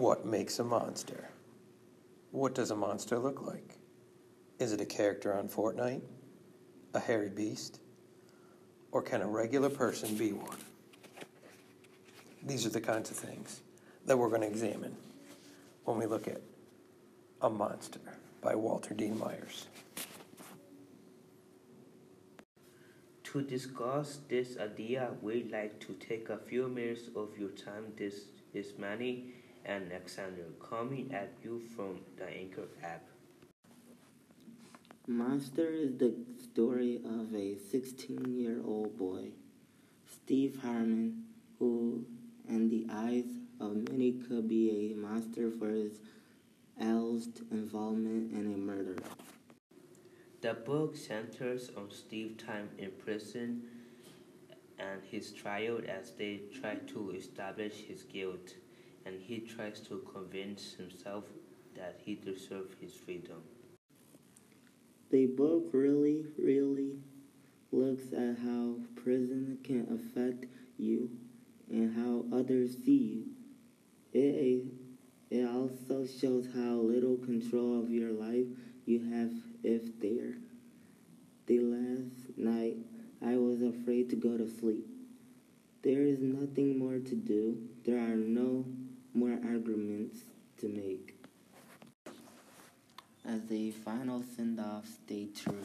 What makes a monster? What does a monster look like? Is it a character on Fortnite? A hairy beast? Or can a regular person be one? These are the kinds of things that we're going to examine when we look at A Monster by Walter Dean Myers. To discuss this idea, we'd like to take a few minutes of your time. This is Manny and Alexander coming at you from the Anchor app. Monster is the story of a 16 year old boy, Steve Harmon, who, in the eyes of many, could be a monster for his alleged involvement in a murder. The book centers on Steve's time in prison and his trial as they try to establish his guilt, and he tries to convince himself that he deserves his freedom. The book really, really looks at how prison can affect you and how others see you. It, it also shows how little control of your life you have if there. The last night I was afraid to go to sleep. There is nothing more to do. There are no more arguments to make. As a final send off, stay true.